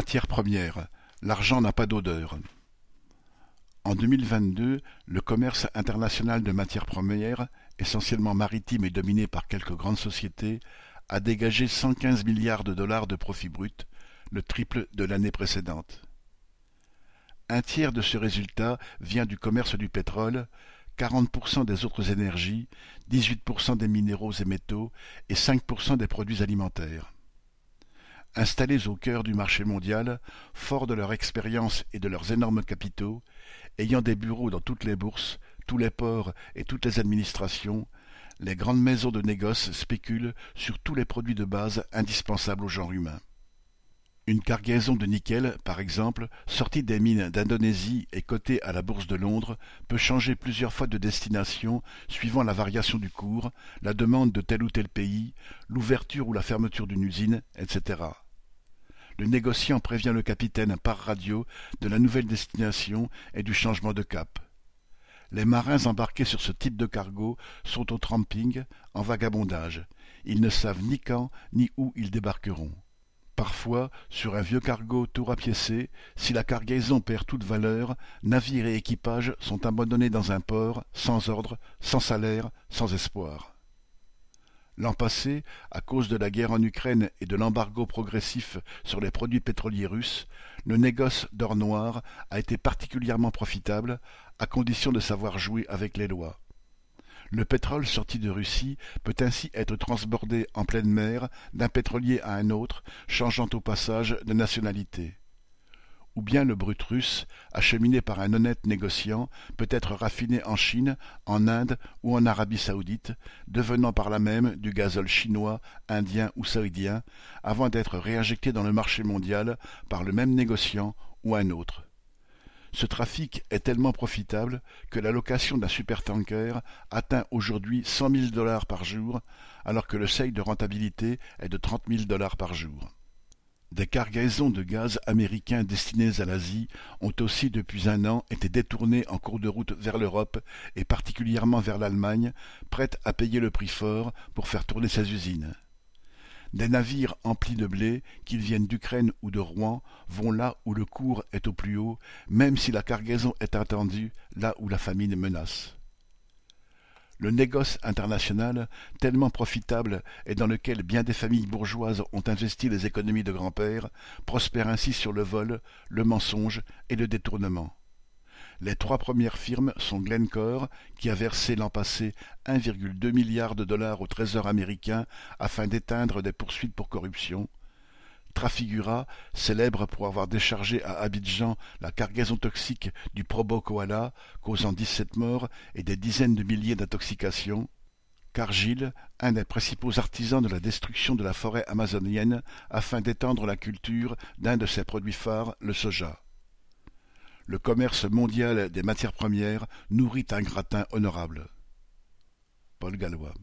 Matières premières, l'argent n'a pas d'odeur. En deux mille vingt-deux, le commerce international de matières premières, essentiellement maritime et dominé par quelques grandes sociétés, a dégagé cent quinze milliards de dollars de profit brut, le triple de l'année précédente. Un tiers de ce résultat vient du commerce du pétrole, 40% des autres énergies, 18% des minéraux et métaux et 5% des produits alimentaires. Installés au cœur du marché mondial, forts de leur expérience et de leurs énormes capitaux, ayant des bureaux dans toutes les bourses, tous les ports et toutes les administrations, les grandes maisons de négoce spéculent sur tous les produits de base indispensables au genre humain. Une cargaison de nickel, par exemple, sortie des mines d'Indonésie et cotée à la bourse de Londres, peut changer plusieurs fois de destination suivant la variation du cours, la demande de tel ou tel pays, l'ouverture ou la fermeture d'une usine, etc. Le négociant prévient le capitaine par radio de la nouvelle destination et du changement de cap. Les marins embarqués sur ce type de cargo sont au tramping, en vagabondage. Ils ne savent ni quand ni où ils débarqueront. Parfois, sur un vieux cargo tout rapiécé, si la cargaison perd toute valeur, navire et équipage sont abandonnés dans un port, sans ordre, sans salaire, sans espoir. L'an passé, à cause de la guerre en Ukraine et de l'embargo progressif sur les produits pétroliers russes, le négoce d'or noir a été particulièrement profitable, à condition de savoir jouer avec les lois. Le pétrole sorti de Russie peut ainsi être transbordé en pleine mer d'un pétrolier à un autre, changeant au passage de nationalité. Ou bien le brut russe, acheminé par un honnête négociant, peut être raffiné en Chine, en Inde ou en Arabie saoudite, devenant par là même du gazole chinois, indien ou saoudien, avant d'être réinjecté dans le marché mondial par le même négociant ou un autre. Ce trafic est tellement profitable que la location d'un supertanker atteint aujourd'hui cent mille dollars par jour, alors que le seuil de rentabilité est de trente mille dollars par jour. Des cargaisons de gaz américains destinées à l'Asie ont aussi depuis un an été détournées en cours de route vers l'Europe et particulièrement vers l'Allemagne, prêtes à payer le prix fort pour faire tourner ses usines. Des navires emplis de blé, qu'ils viennent d'Ukraine ou de Rouen, vont là où le cours est au plus haut, même si la cargaison est attendue là où la famine menace. Le négoce international, tellement profitable et dans lequel bien des familles bourgeoises ont investi les économies de grand-père, prospère ainsi sur le vol, le mensonge et le détournement. Les trois premières firmes sont Glencore, qui a versé l'an passé 1,2 milliard de dollars au Trésor américain afin d'éteindre des poursuites pour corruption. Trafigura, célèbre pour avoir déchargé à Abidjan la cargaison toxique du Probo Koala, causant dix-sept morts et des dizaines de milliers d'intoxications. Cargill, un des principaux artisans de la destruction de la forêt amazonienne afin d'étendre la culture d'un de ses produits phares, le soja le commerce mondial des matières premières nourrit un gratin honorable. Paul Gallois